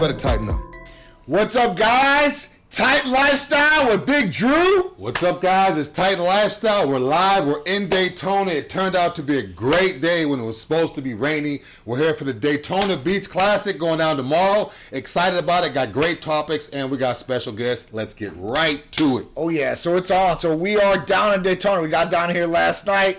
better tighten up. What's up, guys? Titan Lifestyle with Big Drew. What's up, guys? It's Titan Lifestyle. We're live. We're in Daytona. It turned out to be a great day when it was supposed to be rainy. We're here for the Daytona Beach Classic going down tomorrow. Excited about it. Got great topics and we got special guests. Let's get right to it. Oh yeah, so it's on. So we are down in Daytona. We got down here last night.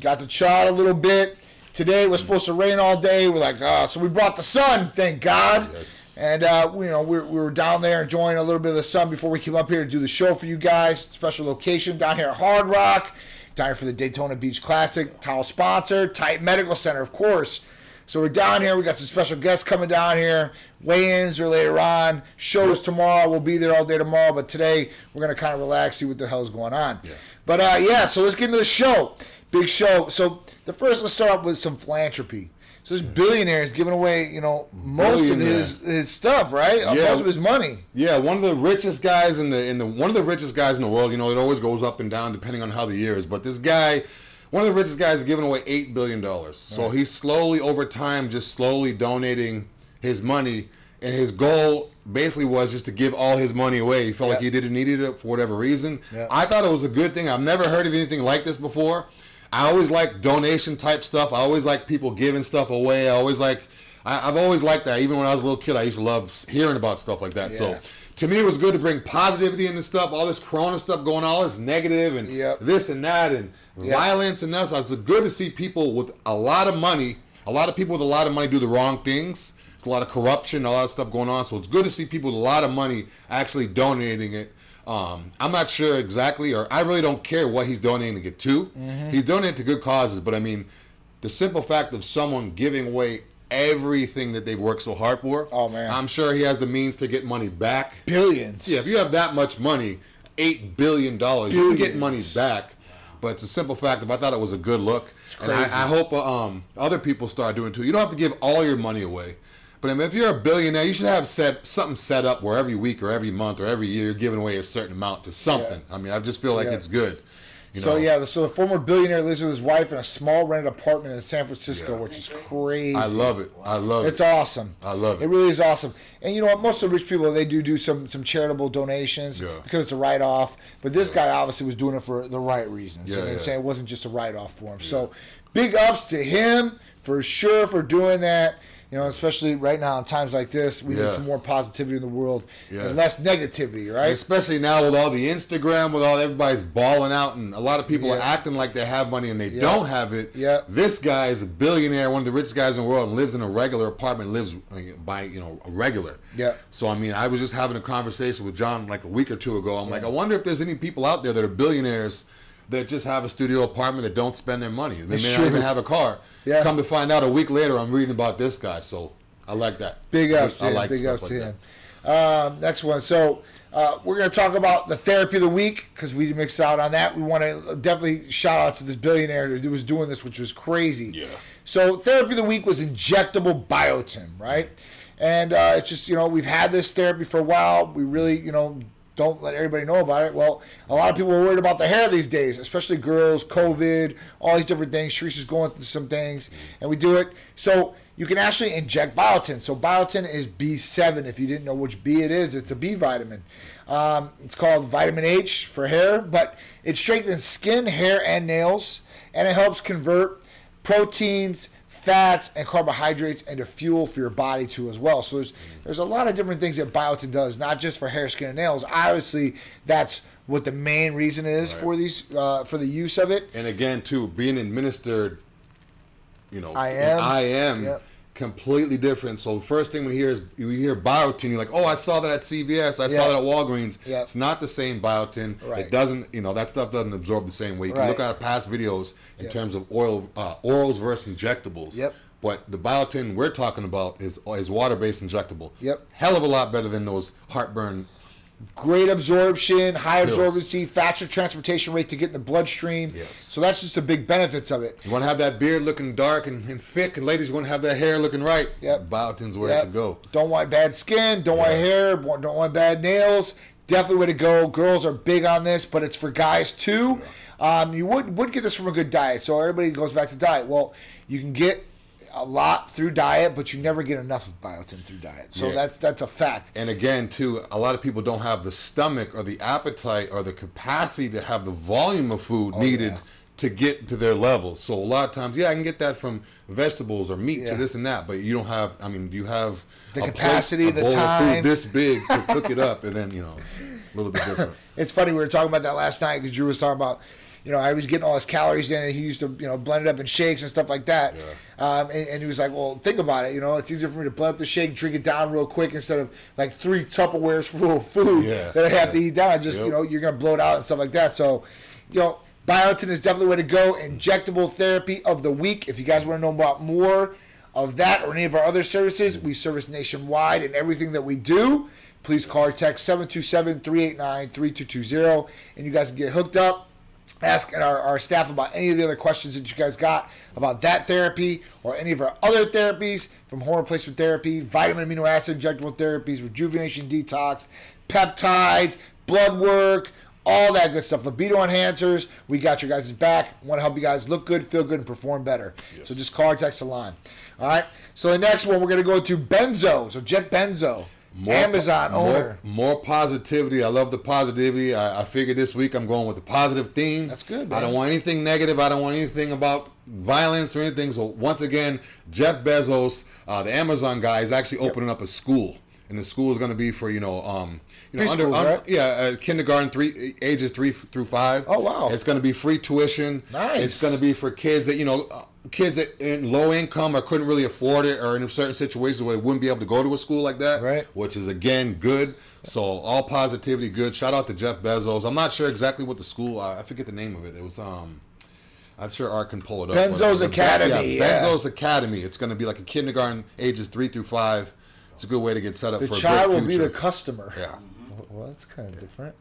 Got to chart a little bit. Today it was supposed to rain all day. We're like, ah, so we brought the sun. Thank God. Yes. And uh, we, you know, we, we were down there enjoying a little bit of the sun before we came up here to do the show for you guys. Special location down here at Hard Rock, down here for the Daytona Beach Classic. Towel sponsor, Titan Medical Center, of course. So we're down here. We got some special guests coming down here. Weigh-ins are later on. Shows tomorrow. We'll be there all day tomorrow. But today we're gonna kind of relax, see what the hell's going on. Yeah. But uh, yeah, so let's get into the show. Big show. So the first, let's start off with some philanthropy. So this billionaire is giving away, you know, most of his his stuff, right? Uh, Yeah. Most of his money. Yeah, one of the richest guys in the in the one of the richest guys in the world. You know, it always goes up and down depending on how the year is. But this guy, one of the richest guys, is giving away eight billion dollars. So he's slowly over time, just slowly donating his money, and his goal basically was just to give all his money away. He felt like he didn't need it for whatever reason. Yeah. I thought it was a good thing. I've never heard of anything like this before. I always like donation type stuff. I always like people giving stuff away. I always like. I, I've always liked that. Even when I was a little kid, I used to love hearing about stuff like that. Yeah. So to me, it was good to bring positivity into stuff. All this Corona stuff going on, all this negative and Yep. this and that and Yep. violence and that. So it's good to see people with a lot of money, a lot of people with a lot of money do the wrong things. It's a lot of corruption, a lot of stuff going on. So it's good to see people with a lot of money actually donating it. Um, I'm not sure exactly, or I really don't care what he's donating it to. Mm-hmm. He's donating to good causes, but I mean, the simple fact of someone giving away everything that they've worked so hard for. Oh, man. I'm sure he has the means to get money back. Billions. Yeah, if you have that much money, eight billion dollars, you can get money back. But it's a simple fact of I thought it was a good look, and I. I hope uh, um, other people start doing too. You don't have to give all your money away, but I mean, if you're a billionaire, you should have set something set up where every week or every month or every year you're giving away a certain amount to something. I mean, I just feel like Yeah. it's good. You So know? yeah, so the former billionaire lives with his wife in a small rented apartment in San Francisco, which is crazy. I love it. I love It's it. It's awesome. I love it. It really is awesome. And you know what? Most of the rich people they do do some some charitable donations Yeah. because it's a write off. But this guy obviously was doing it for the right reasons. you Yeah, know what I'm saying? It wasn't just a write off for him. So big ups to him for sure for doing that. You know, especially right now in times like this, we need some more positivity in the world Yeah. and less negativity, right? Especially now with all the Instagram, with all everybody's balling out, and a lot of people are acting like they have money and they don't have it. Yeah. This guy is a billionaire, one of the richest guys in the world, and lives in a regular apartment. Lives by you know a regular. Yeah. So I mean, I was just having a conversation with John like a week or two ago. I'm like, I wonder if there's any people out there that are billionaires that just have a studio apartment that don't spend their money. They It's may true. not even have a car. Yeah. Come to find out, a week later, I'm reading about this guy. So I like that. Big ups I him. like Big ups like to him. Um, next one. So uh, we're going to talk about the therapy of the week because we mixed out on that. We want to definitely shout out to this billionaire who was doing this, which was crazy. Yeah. So therapy of the week was injectable biotin, right? And uh, it's just you know we've had this therapy for a while. We really you know don't let everybody know about it. Well, a lot of people are worried about the hair these days, especially girls, COVID, all these different things. Sharice's going through some things, and we do it. So you can actually inject biotin. So biotin is B7. If you didn't know which B it is, it's a B vitamin. Um, it's called vitamin H for hair, but it strengthens skin, hair, and nails, and it helps convert proteins, fats, and carbohydrates and into fuel for your body too as well. So there's there's a lot of different things that biotin does, not just for hair, skin, and nails. Obviously, that's what the main reason is for these uh, for the use of it. and again too being administered you know I am. i am Yep. Completely different so the first thing we hear is you hear biotin you're like oh i saw that at cvs i saw that at walgreens it's not the same biotin Right. it doesn't you know that stuff doesn't absorb the same way you can Right. look at our past videos in Yep. terms of oil uh, orals versus injectables Yep. but the biotin we're talking about is is water-based injectable Yep. hell of a lot better than those heartburn Great absorption, high Pills. absorbency, faster transportation rate to get in the bloodstream. Yes. So that's just the big benefits of it. you want to have that beard looking dark and, and thick and ladies want to have their hair looking right Yep. biotin's where Yep. it to go Don't want bad skin. Don't want hair. Don't want bad nails. Definitely way to go. Girls are big on this, but it's for guys too. Um, you would would get this from a good diet. So everybody goes back to diet. Well, you can get a lot through diet, but you never get enough of biotin through diet. So Yeah. that's that's a fact. And again, too, a lot of people don't have the stomach or the appetite or the capacity to have the volume of food oh, needed Oh, yeah. to get to their levels. So a lot of times, yeah, I can get that from vegetables or meat Yeah. or this and that, but you don't have. I mean, do you have The plate- capacity, a the bowl of food time. this big to cook it up, and then you know, a little bit different. It's funny we were talking about that last night because Drew was talking about, you know, I was getting all his calories in, and he used to, you know, blend it up in shakes and stuff like that. Um, and, and he was like, "Well, think about it. You know, it's easier for me to blend up the shake, drink it down real quick instead of like three Tupperwares full of food Yeah, that I have to eat down. I just, you know, you're gonna blow it out and stuff like that. So, you know." Biotin is definitely the way to go. Injectable therapy of the week. If you guys want to know about more of that or any of our other services, we service nationwide and everything that we do. Please call or text 727-389-3220 and you guys can get hooked up. Ask our, our staff about any of the other questions that you guys got about that therapy or any of our other therapies from hormone replacement therapy, vitamin amino acid injectable therapies, rejuvenation detox, peptides, blood work, all that good stuff. Libido enhancers, we got your guys' back. Want to help you guys look good, feel good, and perform better. So just call or text the line. All right. So the next one, we're going to go to Bezos. So Jeff Bezos, Amazon more, owner. More positivity. I love the positivity. I, I figured this week I'm going with the positive theme. That's good, I don't want anything negative. I don't want anything about violence or anything. So once again, Jeff Bezos, uh, the Amazon guy, is actually opening up a school, and the school is going to be for you know, um, you know, under, right? yeah, uh, kindergarten, three ages three through five. Oh, wow. It's going to be free tuition. Nice. It's going to be for kids that you know. Kids that in low income or couldn't really afford it, or in certain situations where they wouldn't be able to go to a school like that, Right. which is again good. So all positivity, good. Shout out to Jeff Bezos. I'm not sure exactly what the school. I I forget the name of it. It was um. I'm sure Art can pull it up. Bezos but it was a- Academy, yeah. Bezos Academy. It's going to be like a kindergarten, ages three through five. It's a good way to get set up The for a child will be the customer. Yeah. Well, that's kind of different.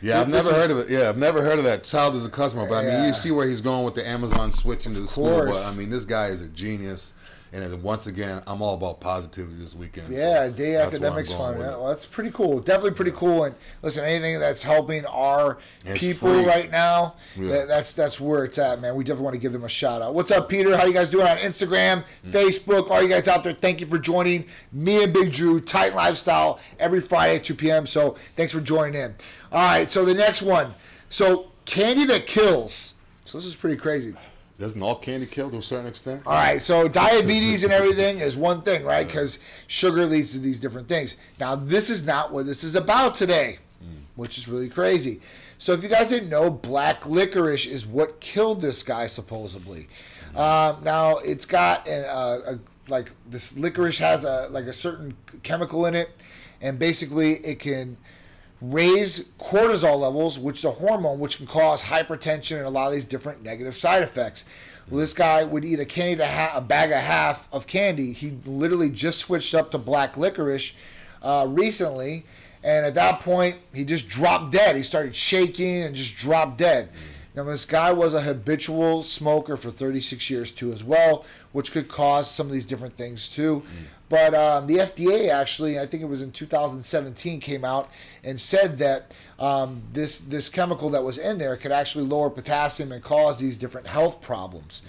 Yeah, I've never was- heard of it. Yeah, I've never heard of that. Child is a customer, but I mean, Yeah. you see where he's going with the Amazon switch into the school. But. I mean, this guy is a genius. And then once again, I'm all about positivity this weekend. so Yeah, day that's academics fun. Yeah, well, that's pretty cool. Definitely pretty cool. And listen, anything that's helping our It's people free. right now, Yeah. that's that's where it's at, man. We definitely want to give them a shout out. What's up, Peter? How you guys doing on Instagram, Mm. Facebook? All you guys out there, thank you for joining me and Big Drew, Titan Lifestyle, every Friday at 2 p.m. So thanks for joining in. All right, so the next one. So candy that kills. So this is pretty crazy. Doesn't all candy kill to a certain extent? All right, so diabetes and everything is one thing, right? Because sugar leads to these different things. Now, this is not what this is about today, which is really crazy. So, if you guys didn't know, black licorice is what killed this guy, supposedly. Um, now, it's got an, uh, a, like this licorice has a like a certain chemical in it, and basically it can raise cortisol levels, which is a hormone which can cause hypertension and a lot of these different negative side effects. Well, this guy would eat a candy to ha- a bag of half of candy. He literally just switched up to black licorice uh, recently, and at that point, he just dropped dead. He started shaking and just dropped dead. Now, this guy was a habitual smoker for 36 years too, as well, which could cause some of these different things too. But um, the FDA actually, I think it was in 2017, came out and said that um, this this chemical that was in there could actually lower potassium and cause these different health problems.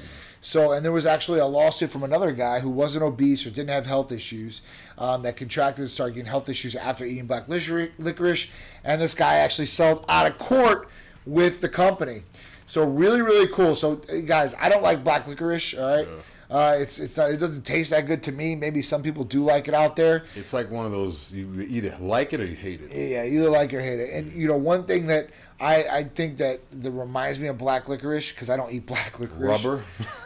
So, and there was actually a lawsuit from another guy who wasn't obese or didn't have health issues um, that contracted and started getting health issues after eating black licorice, licorice. And this guy actually settled out of court with the company. So really, really cool. So uh, guys, I don't like black licorice. All right, uh, it's it's not, it doesn't taste that good to me. Maybe some people do like it out there. It's like one of those you either like it or you hate it. Yeah, either like it or hate it. And you know, one thing that I, I think that that reminds me of black licorice because I don't eat black licorice. Rubber.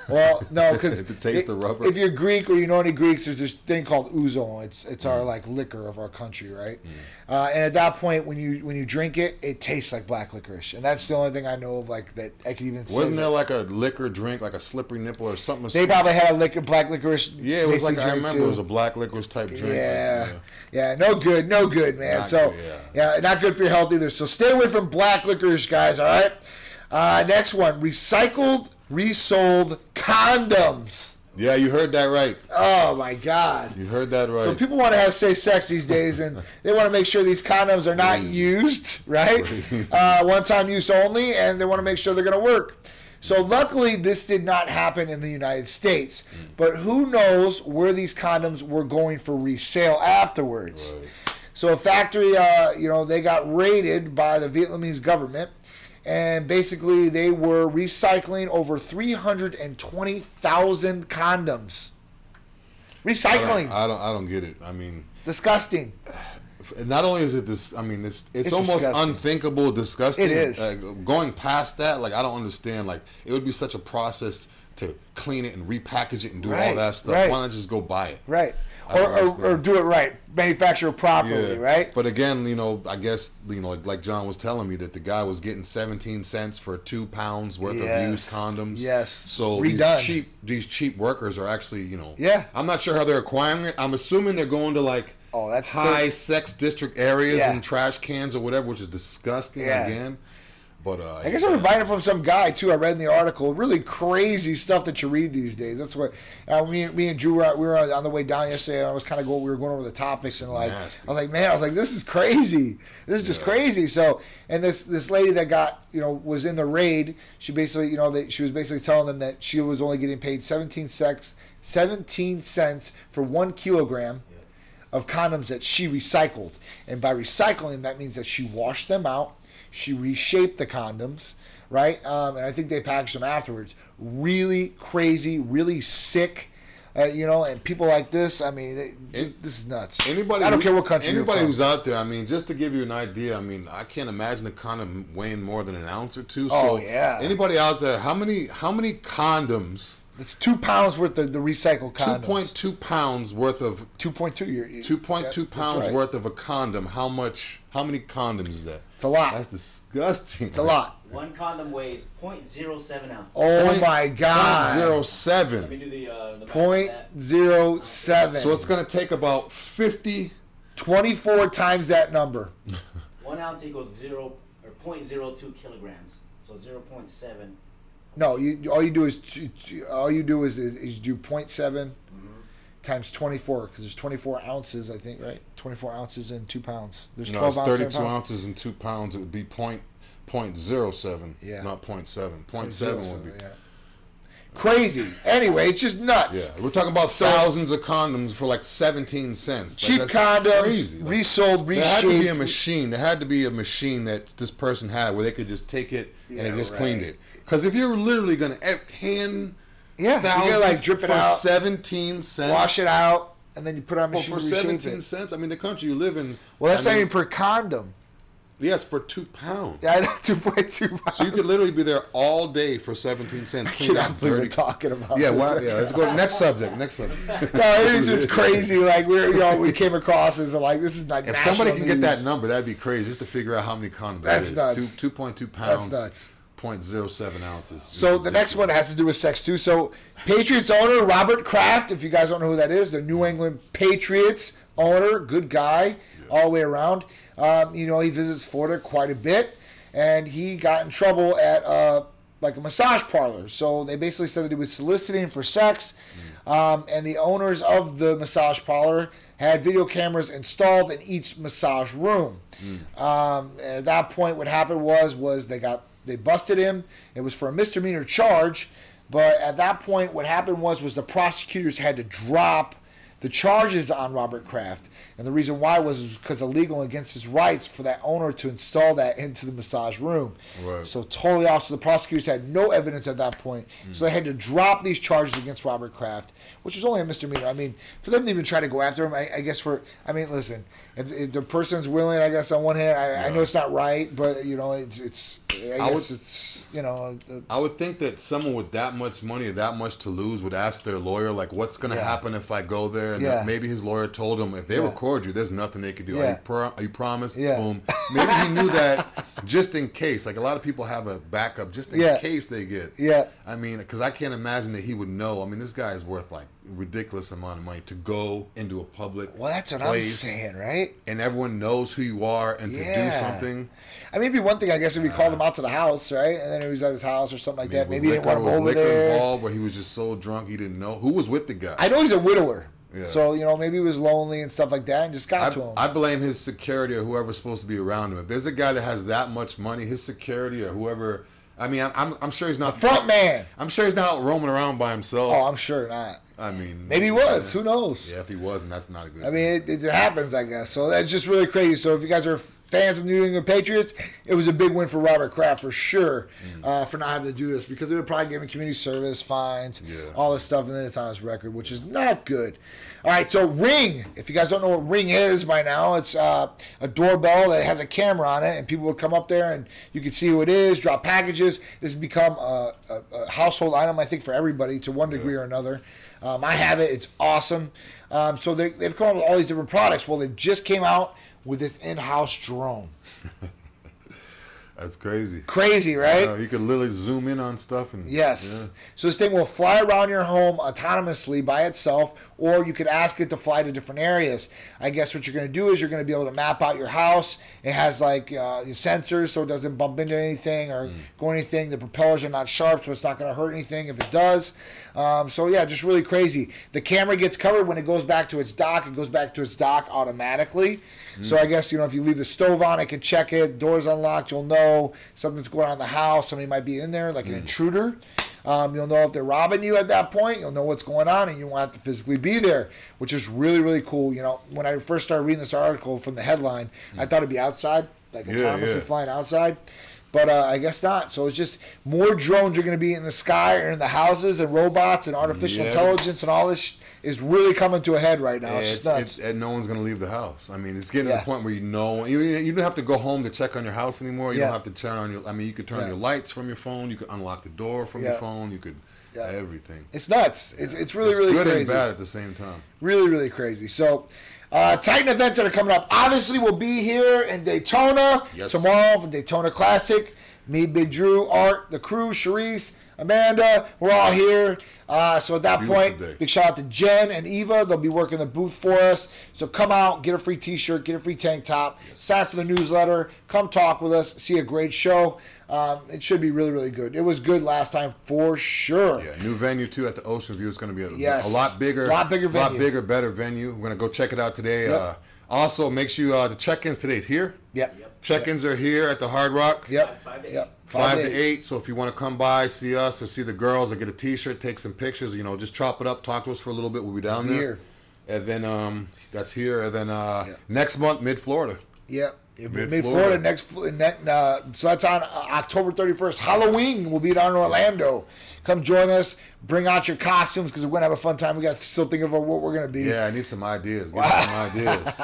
Well, no, because The taste of rubber. If you're Greek or you know any Greeks, there's this thing called ouzo. It's it's our like liquor of our country, right? Uh, and at that point, when you when you drink it, it tastes like black licorice, and that's the only thing I know of like that I could even. say Wasn't that- there like a liquor drink, like a slippery nipple or something? They probably had a liquor black licorice. yeah, it was like I remember too. it was a black licorice type drink. like, Yeah. yeah, no good, no good, man. Not so, good, yeah. not good for your health either. So stay away from black guys. All right. Uh, next one: recycled, resold condoms. Yeah, you heard that right. Oh my God. You heard that right. So people want to have safe sex these days, and they want to make sure these condoms are not used, right? Uh, one-time use only, and they want to make sure they're going to work. So luckily, this did not happen in the United States. But who knows where these condoms were going for resale afterwards? Right. So a factory, uh, you know, they got raided by the Vietnamese government, and basically they were recycling over 320,000 condoms. I Recycling, don't, I don't. I don't get it. I mean, disgusting. not only is it this. I mean, it's it's, It's almost disgusting. unthinkable, disgusting. It is. Uh, going past that, like I don't understand. Like it would be such a process to clean it and repackage it and do all that stuff. right. Why not just go buy it? Right. Or, or, or do it right. Manufacture it properly, right? But again, you know, I guess you know, like, like John was telling me that the guy was getting 17 cents for two pounds worth Yes. of used condoms. Yes. So Redone. these cheap these cheap workers are actually, you know, Yeah. I'm not sure how they're acquiring it. I'm assuming they're going to like Oh, that's high the- sex district areas Yeah. and trash cans or whatever, which is disgusting Yeah. again. But uh, I guess I was buying it from some guy too. I read in the article really crazy stuff that you read these days. That's what uh, me, me and Drew were, we were on the way down yesterday. And I was kind of going. We were going over the topics and like Nasty. I was like, man, I was like, this is crazy. This is just Yeah. crazy. So and this this lady that got you know was in the raid. She basically you know they, she was basically telling them that she was only getting paid seventeen cents seventeen cents for one kilogram of condoms that she recycled. And by recycling, that means that she washed them out, she reshaped the condoms, right? Um, and I think they packaged them afterwards. Really crazy, really sick. Uh, you know, and people like this, I mean, they, It- this is nuts. Anybody, I don't care what country Anybody who's out there, I mean, just to give you an idea, I mean, I can't imagine a condom weighing more than an ounce or two. Oh, yeah. Anybody out there, how many how many condoms? It's two pounds worth of the recycled Two condoms. point two pounds worth of two point two. You're, two point two yeah, that's pounds right. worth of a condom. How much? How many condoms is that? It's a lot. That's disgusting. It's a lot. One condom weighs 0.07 ounces. Oh Point- my god. Zero Let me do the, uh, the math Point on that. zero seven. So it's gonna take about fifty. 24 times that number. One ounce equals zero or 0.02 kilograms. So 0.7. No, you all you do is all you do is is, is you do 0.7 mm-hmm. times 24 because there's 24 ounces, I think, right? 24 ounces in two pounds. There's No, 12 it's ounces. in thirty-two pound. ounces and two pounds. It would be point point zero seven. Yeah. Not point seven. Point seven would be. Yeah. Crazy. Anyway, it's just nuts. Yeah, we're talking about thousands of condoms for like seventeen cents. Cheap that's condoms, crazy. Like, resold, there had to be a machine. There had to be a machine that this person had where they could just take it and it just right. cleaned it. Because if you're literally gonna hand Yeah, you thousands gotta like drip it for out, seventeen cents, wash it out, and then you put it on a Well, machine for seventeen it. cents, I mean the country you live in. Well, that's I not mean, even per condom. Yes for two pounds. Yeah, I know, 2.2 So you could literally be there all day for seventeen cents. I cannot believe we're talking about Yeah, why, yeah. Let's go next subject. Next subject. No, it is just crazy. Like we're, you know, we came across as like this is like If somebody can get that number, that'd be crazy. Just to figure out how many condoms That's that is. nuts. Two two point two pounds. That's nuts. Point zero seven ounces. So the next one has to do with sex too. So Patriots owner Robert Kraft, if you guys don't know who that is, the New England Patriots owner, good guy all the way around. Um, you know, he visits Florida quite a bit, and he got in trouble at uh, like a massage parlor. So they basically said that he was soliciting for sex, um, and the owners of the massage parlor had video cameras installed in each massage room. Um, and at that point, what happened was was they got they busted him. It was for a misdemeanor charge, but at that point, what happened was was the prosecutors had to drop the charges on Robert Kraft, and the reason why was because illegal against his rights for that owner to install that into the massage room. Right. So totally off. So the prosecutors had no evidence at that point, so they had to drop these charges against Robert Kraft, which was only a misdemeanor. I mean, for them to even try to go after him, I, I guess for I mean, listen, if, if the person's willing, I guess on one hand, I, I know it's not right, but you know, it's it's I, I guess would- it's you know. uh, I would think that someone with that much money that much to lose would ask their lawyer, like, "What's going to Yeah. happen if I go there?" And Yeah. that maybe his lawyer told him, "If they Yeah. record you, there's nothing they can do. Are, you pro- are you promised? Yeah. Boom. Maybe he knew that just in case. Like a lot of people have a backup just in Yeah. case they get. Yeah. I mean, because I can't imagine that he would know. I mean, this guy is worth like ridiculous amount of money to go into a public Well, that's what I'm saying, right? and everyone knows who you are and to do something. I mean, it'd be one thing, I guess, if we called him out to the house, right? And then he was at his house or something like that. I mean, Maybe he was didn't want him was over there. involved where he was just so drunk he didn't know who was with the guy. I know he's a widower. Yeah. So, you know, maybe he was lonely and stuff like that and just got to him. I, I blame his security or whoever's supposed to be around him. If there's a guy that has that much money, his security or whoever I mean, I'm, I'm, sure he's not Front man. I'm sure he's not roaming around by himself. Oh, I'm sure not. I mean, Maybe he was. Who knows? Yeah, if he was, and that's not a good. I mean, it, it happens, I guess. So that's just really crazy. So if you guys are fans of New England Patriots, it was a big win for Robert Kraft for sure Mm. uh, for not having to do this because they would probably give him community service fines, Yeah. all this stuff, and then it's on his record, which is not good. All right, so Ring. If you guys don't know what Ring is by now, it's uh, a doorbell that has a camera on it, and people would come up there and you can see who it is, drop packages. This has become a, a, a household item, I think, for everybody to one degree or another. Um, I have it. It's awesome. Um, so they, they've come up with all these different products. Well, they just came out with this in-house drone. That's crazy. Crazy, right? Uh, you can literally zoom in on stuff and Yes. So this thing will fly around your home autonomously by itself, or you could ask it to fly to different areas. I guess what you're going to do is you're going to be able to map out your house. It has like uh, sensors, so it doesn't bump into anything or go anything. The propellers are not sharp, so it's not going to hurt anything if it does. Um, so yeah, just really crazy. The camera gets covered when it goes back to its dock. It goes back to its dock automatically. So I guess you know if you leave the stove on, it can check it. Doors unlocked, you'll know something's going on in the house. Somebody might be in there, like an intruder. Um, you'll know if they're robbing you at that point. You'll know what's going on, and you won't have to physically be there, which is really really cool. You know, when I first started reading this article from the headline, I thought it'd be outside, like Yeah, autonomously yeah. flying outside. But uh, I guess not. So it's just more drones are going to be in the sky or in the houses, and robots and artificial Yeah. intelligence and all this sh- is really coming to a head right now. It's, it's, it's, and no one's gonna leave the house. I mean, it's getting to the point where you know you, you don't have to go home to check on your house anymore. You Yeah. don't have to turn on your. I mean, you could turn Yeah. your lights from your phone. You could unlock the door from Yeah. your phone. You could Yeah. everything. It's nuts. It's it's really It's really good crazy. and bad at the same time. Really really crazy. So. Uh, Titan events that are coming up. Obviously, we'll be here in Daytona Yes. tomorrow for Daytona Classic. Me, Big Drew, Art, the crew, Sharice, Amanda, we're all here. Uh, so at that Beautiful point, day. big shout out to Jen and Eva. They'll be working the booth for us. So come out, get a free T-shirt, get a free tank top, sign up for the newsletter, come talk with us, see a great show. Um, it should be really, really good. It was good last time for sure. Yeah, new venue too at the Ocean View. It's going to be a, Yes. a lot bigger, Lot bigger lot bigger, better venue. We're going to go check it out today. Yep. Uh, also, make sure uh, the check-ins today is here. Yep. Yep. Check-ins are here at the Hard Rock. Yep. Five to Yep. Five, to eight. So if you want to come by, see us, or see the girls, or get a T-shirt, take some pictures, you know, just chop it up, talk to us for a little bit. We'll be down Be there. here. And then um, that's here. And then uh, Yeah. next month, mid Florida. Yep. Mid Mid-Florida. Florida next, fl- ne- uh, so that's on uh, October 31st. Halloween will be down in Orlando. Come join us. Bring out your costumes because we're gonna have a fun time. We got to still think about what we're gonna be. Yeah, I need some ideas. Give me some ideas.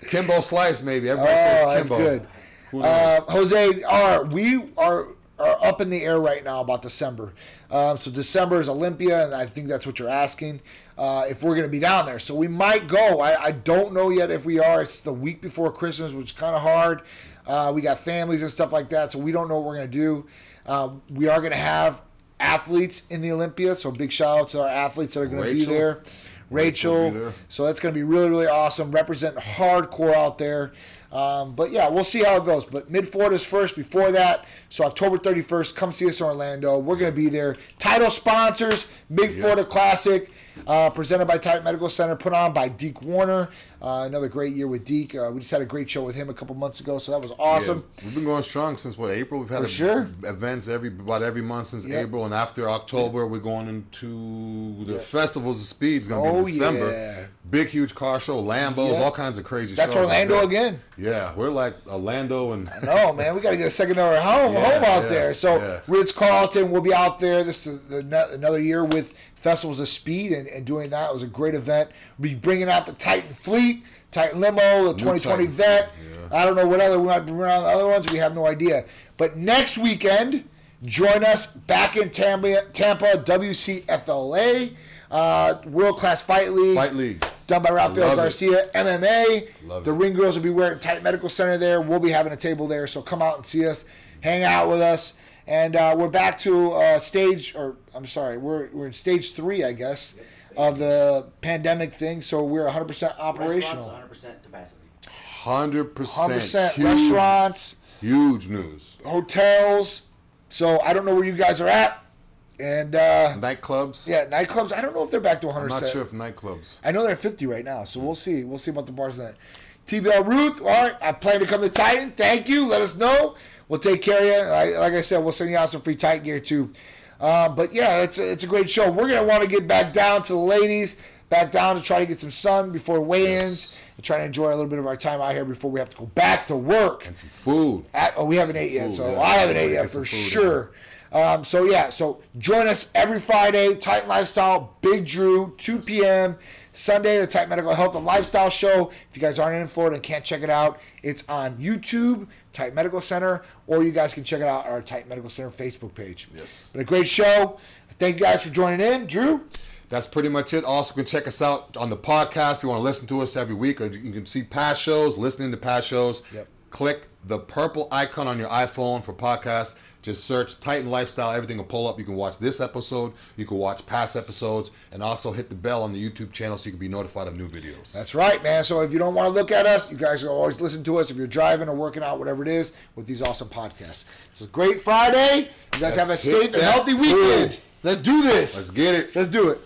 Kimbo Slice, maybe. Everybody Oh, says that's Kimbo. good. Who Uh. Jose, are we are are up in the air right now about December. Um, so December is Olympia, and I think that's what you're asking. Uh, if we're going to be down there, so we might go. I, I don't know yet if we are. It's the week before Christmas, which is kind of hard. Uh, we got families and stuff like that, so we don't know what we're going to do. Um, we are going to have athletes in the Olympia, so big shout out to our athletes that are going to be there. Rachel Rachel, so that's going to be really, really awesome. Representing hardcore out there. Um, but yeah, we'll see how it goes. But Mid Florida's first before that. So October 31st, come see us in Orlando. We're going to be there. Title sponsors, Big Yeah. Florida Classic, uh, presented by Titan Medical Center, put on by Deke Warner. Uh, another great year with Deke. Uh, we just had a great show with him a couple months ago, so that was awesome. Yeah, we've been going strong since what April. We've had a- sure. events every about every month since Yeah. April, and after October, we're going into the festivals of speed. It's going to Oh, be December. yeah. Big huge car show, Lambos, all kinds of crazy. That's Orlando again. Yeah, we're like Orlando and No, man, we got to get a secondary home, Yeah, home out there. So. Ritz Carlton will be out there. This is the, the, another year with Festivals of Speed and, and doing that. It was a great event. We'll be bringing out the Titan Fleet, Titan Limo, the 2020 Titan Vet. Fleet, I don't know what other we might bring around the other ones. We have no idea. But next weekend, join us back in Tampa, Tampa WCFLA, uh, World Class Fight League Fight League. done by Rafael Love it. Garcia, MMA. Love the it. Ring Girls will be wearing Titan Medical Center there. We'll be having a table there, so come out and see us, hang out with us, and uh, we're back to uh, stage, or I'm sorry, we're we're in stage three, I guess, of the pandemic thing. So we're 100 percent Restaurants, operational, 100% capacity. 100%. 100 percent, percent restaurants, huge news. hotels. So I don't know where you guys are at, and uh, Nightclubs. yeah, nightclubs. I don't know if they're back to 100. I'm not sure if nightclubs. I know they're at 50 right now, so we'll see. We'll see about the bars then. TBL Ruth, all right, I plan to come to Titan. Thank you. Let us know. We'll take care of you. I, like I said, we'll send you out some free Titan gear too. Uh, but yeah, it's a, it's a great show. We're gonna want to get back down to the ladies, back down to try to get some sun before weigh-ins, and try to enjoy a little bit of our time out here before we have to go back to work. And some food. At, oh, we haven't ate yet, Food, so yeah. I haven't ate yet for food, sure. Um, so yeah, so join us every Friday, Titan Lifestyle, Big Drew, 2 p.m. Sunday, the Titan Medical Health and Lifestyle Show. If you guys aren't in Florida and can't check it out, it's on YouTube, Titan Medical Center, or you guys can check it out on our Titan Medical Center Facebook page. Yes. But a great show. Thank you guys for joining in, Drew. That's pretty much it. Also, can check us out on the podcast. If you want to listen to us every week, or you can see past shows, listening to past shows. Yep. Click the purple icon on your iPhone for podcasts. Just search Titan Lifestyle. Everything will pull up. You can watch this episode. You can watch past episodes, and also hit the bell on the YouTube channel so you can be notified of new videos. That's right, man. So if you don't want to look at us, you guys can always listen to us if you're driving or working out, whatever it is, with these awesome podcasts. So great Friday. You guys Let's have a safe and healthy weekend. Let's do this. Let's get it. Let's do it.